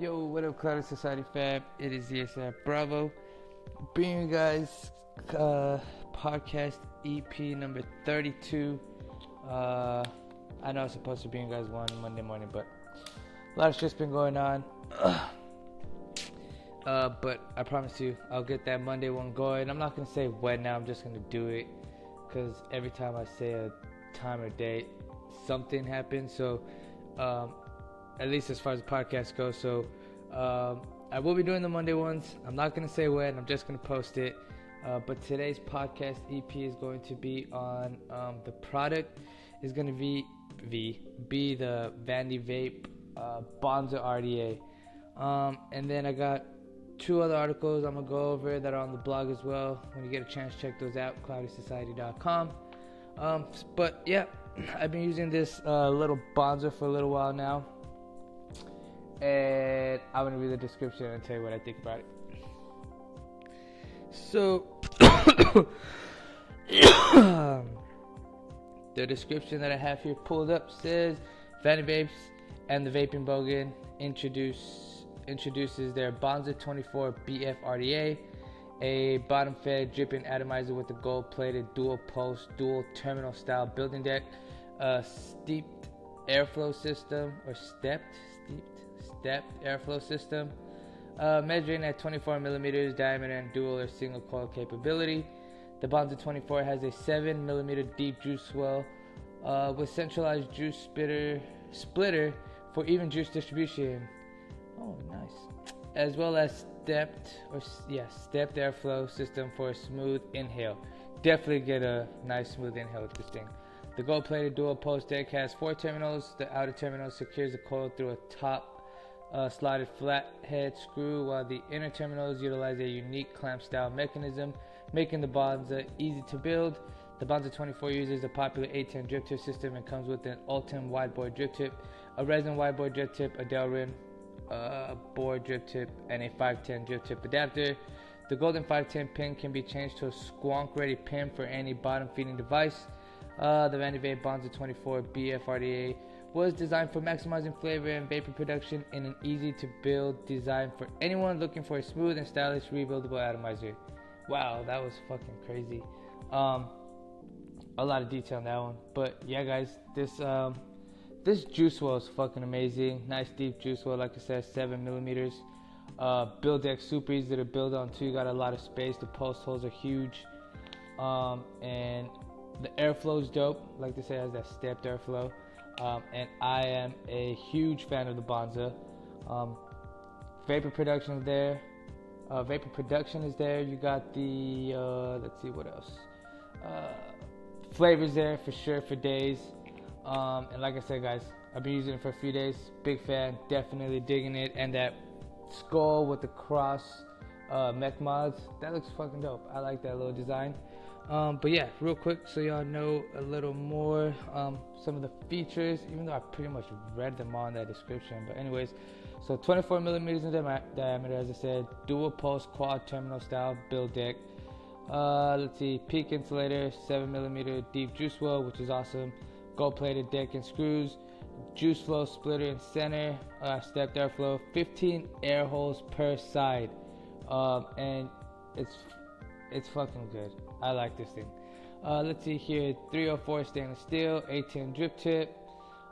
Yo, what up, Cloud Society fam? It is ESF Bravo, bringing you guys uh, podcast EP number 32. Uh, I know I was supposed to bring you guys one Monday morning, but a lot of shit's been going on. uh, but I promise you, I'll get that Monday one going. I'm not gonna say when now. I'm just gonna do it because every time I say a time or date, something happens. So. Um, at least as far as the podcast goes. So um, I will be doing the Monday ones. I'm not going to say when, I'm just going to post it. Uh, but today's podcast EP is going to be on um, the product is going to be V be the Vandy Vape uh, Bonza RDA. Um, and then I got two other articles I'm gonna go over that are on the blog as well. When you get a chance, check those out. CloudySociety.com. Um, but yeah, I've been using this uh, little Bonza for a little while now and I'm gonna read the description and tell you what I think about it. So, the description that I have here pulled up says Vandy Vapes and the Vaping Bogan introduce introduces their Bonza 24 BF RDA, a bottom fed dripping atomizer with a gold plated dual post, dual terminal style building deck, a steeped airflow system or stepped stepped airflow system, uh, measuring at 24 millimeters diameter and dual or single coil capability. The Bonza 24 has a 7 millimeter deep juice well uh, with centralized juice splitter, splitter for even juice distribution. Oh, nice. As well as stepped or yeah, stepped airflow system for a smooth inhale. Definitely get a nice smooth inhale with this thing. The gold-plated dual post deck has four terminals. The outer terminal secures the coil through a top uh, slotted flathead screw, while the inner terminals utilize a unique clamp style mechanism, making the Bonza easy to build. The Bonza 24 uses a popular A10 drip tip system and comes with an Ultem wide bore drip tip, a resin wide drip tip, a Delrin uh, bore drip tip, and a 510 drip tip adapter. The golden 510 pin can be changed to a squonk ready pin for any bottom feeding device. Uh, the Vandy Vape Bonza 24 BFRDA was designed for maximizing flavor and vapor production in an easy to build design for anyone looking for a smooth and stylish rebuildable atomizer. Wow, that was fucking crazy. Um, a lot of detail on that one, but yeah, guys, this um, this juice well is fucking amazing. Nice deep juice well, like I said, seven millimeters. Uh, build deck super easy to build on too. You got a lot of space. The post holes are huge, um, and the airflow is dope. Like they say, has that stepped airflow. Um, and I am a huge fan of the Bonza. Um, vapor production is there. Uh, vapor production is there. You got the uh, let's see what else. Uh, flavors there for sure for days. Um, and like I said, guys, I've been using it for a few days. Big fan, definitely digging it. And that skull with the cross uh, mech mods, that looks fucking dope. I like that little design. Um, but yeah, real quick, so y'all know a little more um, some of the features, even though I pretty much read them all in that description. But anyways, so 24 millimeters in diameter, as I said, dual post quad terminal style build deck. Uh, let's see, PEEK insulator, 7 millimeter deep juice well, which is awesome. Gold plated deck and screws, juice flow splitter in center, uh, stepped airflow, 15 air holes per side, um, and it's it's fucking good. I like this thing. Uh, let's see here 304 stainless steel, A10 drip tip.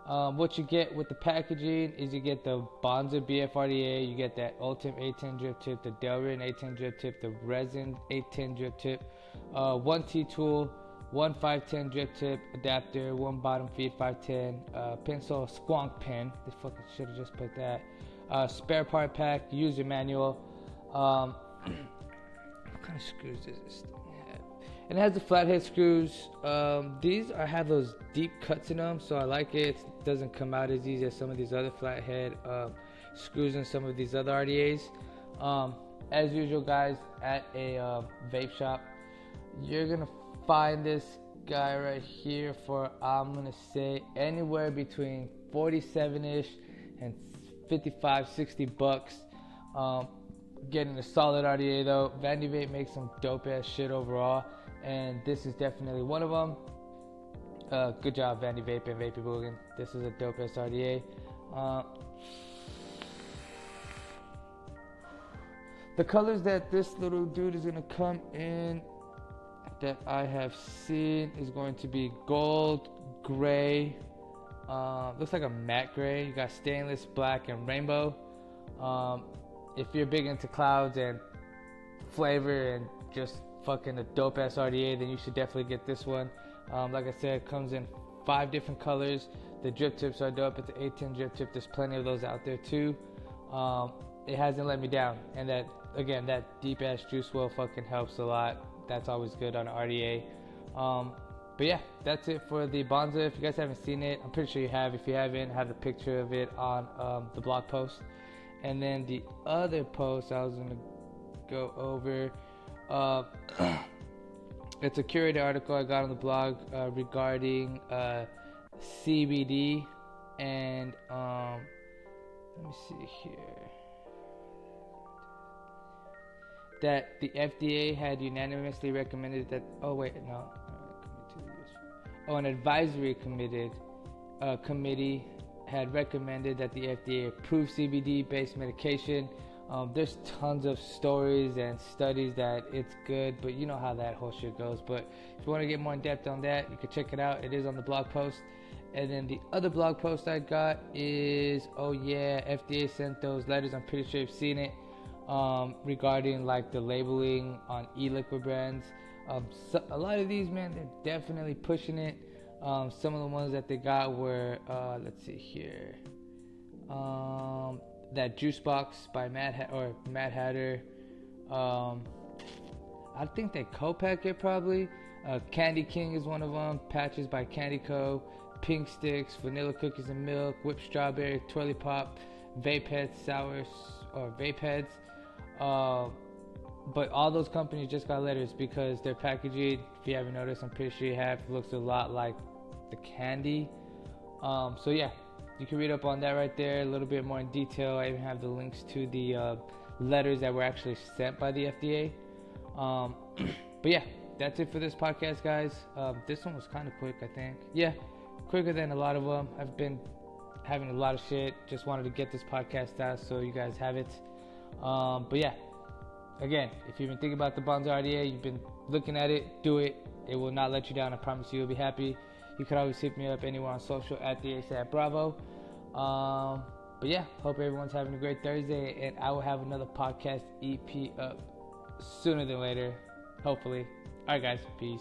Um, what you get with the packaging is you get the Bonza BFRDA, you get that Ultem A10 drip tip, the Delrin A10 drip tip, the Resin A10 drip tip, uh, one T tool, one 510 drip tip adapter, one bottom feed 510, uh, pencil squonk pen. They fucking should have just put that. Uh, spare part pack, user manual. Um, what kind of screws does this? Thing. And it has the flathead screws. Um, these are have those deep cuts in them, so I like it. It doesn't come out as easy as some of these other flathead uh, screws and some of these other RDAs. Um, as usual, guys, at a uh, vape shop, you're gonna find this guy right here for I'm gonna say anywhere between 47ish and 55, 60 bucks. Um, getting a solid RDA though. Vandy Vape makes some dope ass shit overall and this is definitely one of them. Uh, good job, Vandy Vape and Vapor Boogan. This is a dope SRDA. Uh, the colors that this little dude is gonna come in that I have seen is going to be gold, gray, uh, looks like a matte gray. You got stainless, black, and rainbow. Um, if you're big into clouds and flavor and just fucking a dope ass RDA, then you should definitely get this one. Um, like I said, it comes in five different colors. The drip tips are dope. It's an A10 drip tip. There's plenty of those out there too. Um, it hasn't let me down, and that again, that deep ass juice well fucking helps a lot. That's always good on RDA. Um, but yeah, that's it for the Bonza. If you guys haven't seen it, I'm pretty sure you have. If you haven't, I have the picture of it on um, the blog post. And then the other post I was gonna go over. Uh, it's a curated article I got on the blog uh, regarding uh, CBD and um, let me see here. That the FDA had unanimously recommended that. Oh wait, no. Oh, an advisory committee uh, committee had recommended that the FDA approve CBD-based medication. Um, there's tons of stories and studies that it's good, but you know how that whole shit goes. But if you want to get more in depth on that, you can check it out. It is on the blog post. And then the other blog post I got is oh yeah, FDA sent those letters. I'm pretty sure you've seen it um, regarding like the labeling on e-liquid brands. Um, so a lot of these man, they're definitely pushing it. Um, some of the ones that they got were uh, let's see here. Um, that juice box by Mad ha- or Mad Hatter. Um, I think they co-pack it probably. Uh, Candy King is one of them. Patches by Candy Co. Pink sticks, vanilla cookies and milk, whipped strawberry, twirly pop, vape heads, sours or vape heads. Uh, but all those companies just got letters because their packaging, if you haven't noticed, I'm pretty sure you have, looks a lot like the candy. Um, so yeah, you can read up on that right there a little bit more in detail. I even have the links to the uh, letters that were actually sent by the FDA. Um, but yeah, that's it for this podcast, guys. Um, this one was kind of quick, I think. Yeah, quicker than a lot of them. I've been having a lot of shit. Just wanted to get this podcast out so you guys have it. Um, but yeah, again, if you've been thinking about the Bonza RDA, you've been looking at it, do it. It will not let you down. I promise you, you'll be happy. You can always hit me up anywhere on social at the ASAP Bravo. Um, but yeah, hope everyone's having a great Thursday, and I will have another podcast EP up sooner than later, hopefully. All right, guys, peace.